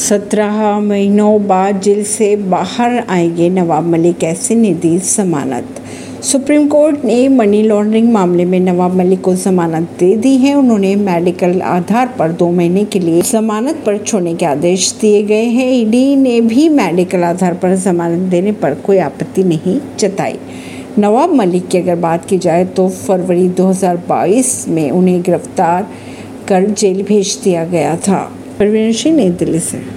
सत्रह महीनों बाद जेल से बाहर आएँगे नवाब मलिक, ऐसे ने दी जमानत। सुप्रीम कोर्ट ने मनी लॉन्ड्रिंग मामले में नवाब मलिक को जमानत दे दी है। उन्होंने मेडिकल आधार पर दो महीने के लिए जमानत पर छोड़ने के आदेश दिए गए हैं। ईडी ने भी मेडिकल आधार पर जमानत देने पर कोई आपत्ति नहीं जताई। नवाब मलिक की अगर बात की जाए तो फरवरी 2022 में उन्हें गिरफ़्तार कर जेल भेज दिया गया था। परवीन सिंह, नई दिल्ली से।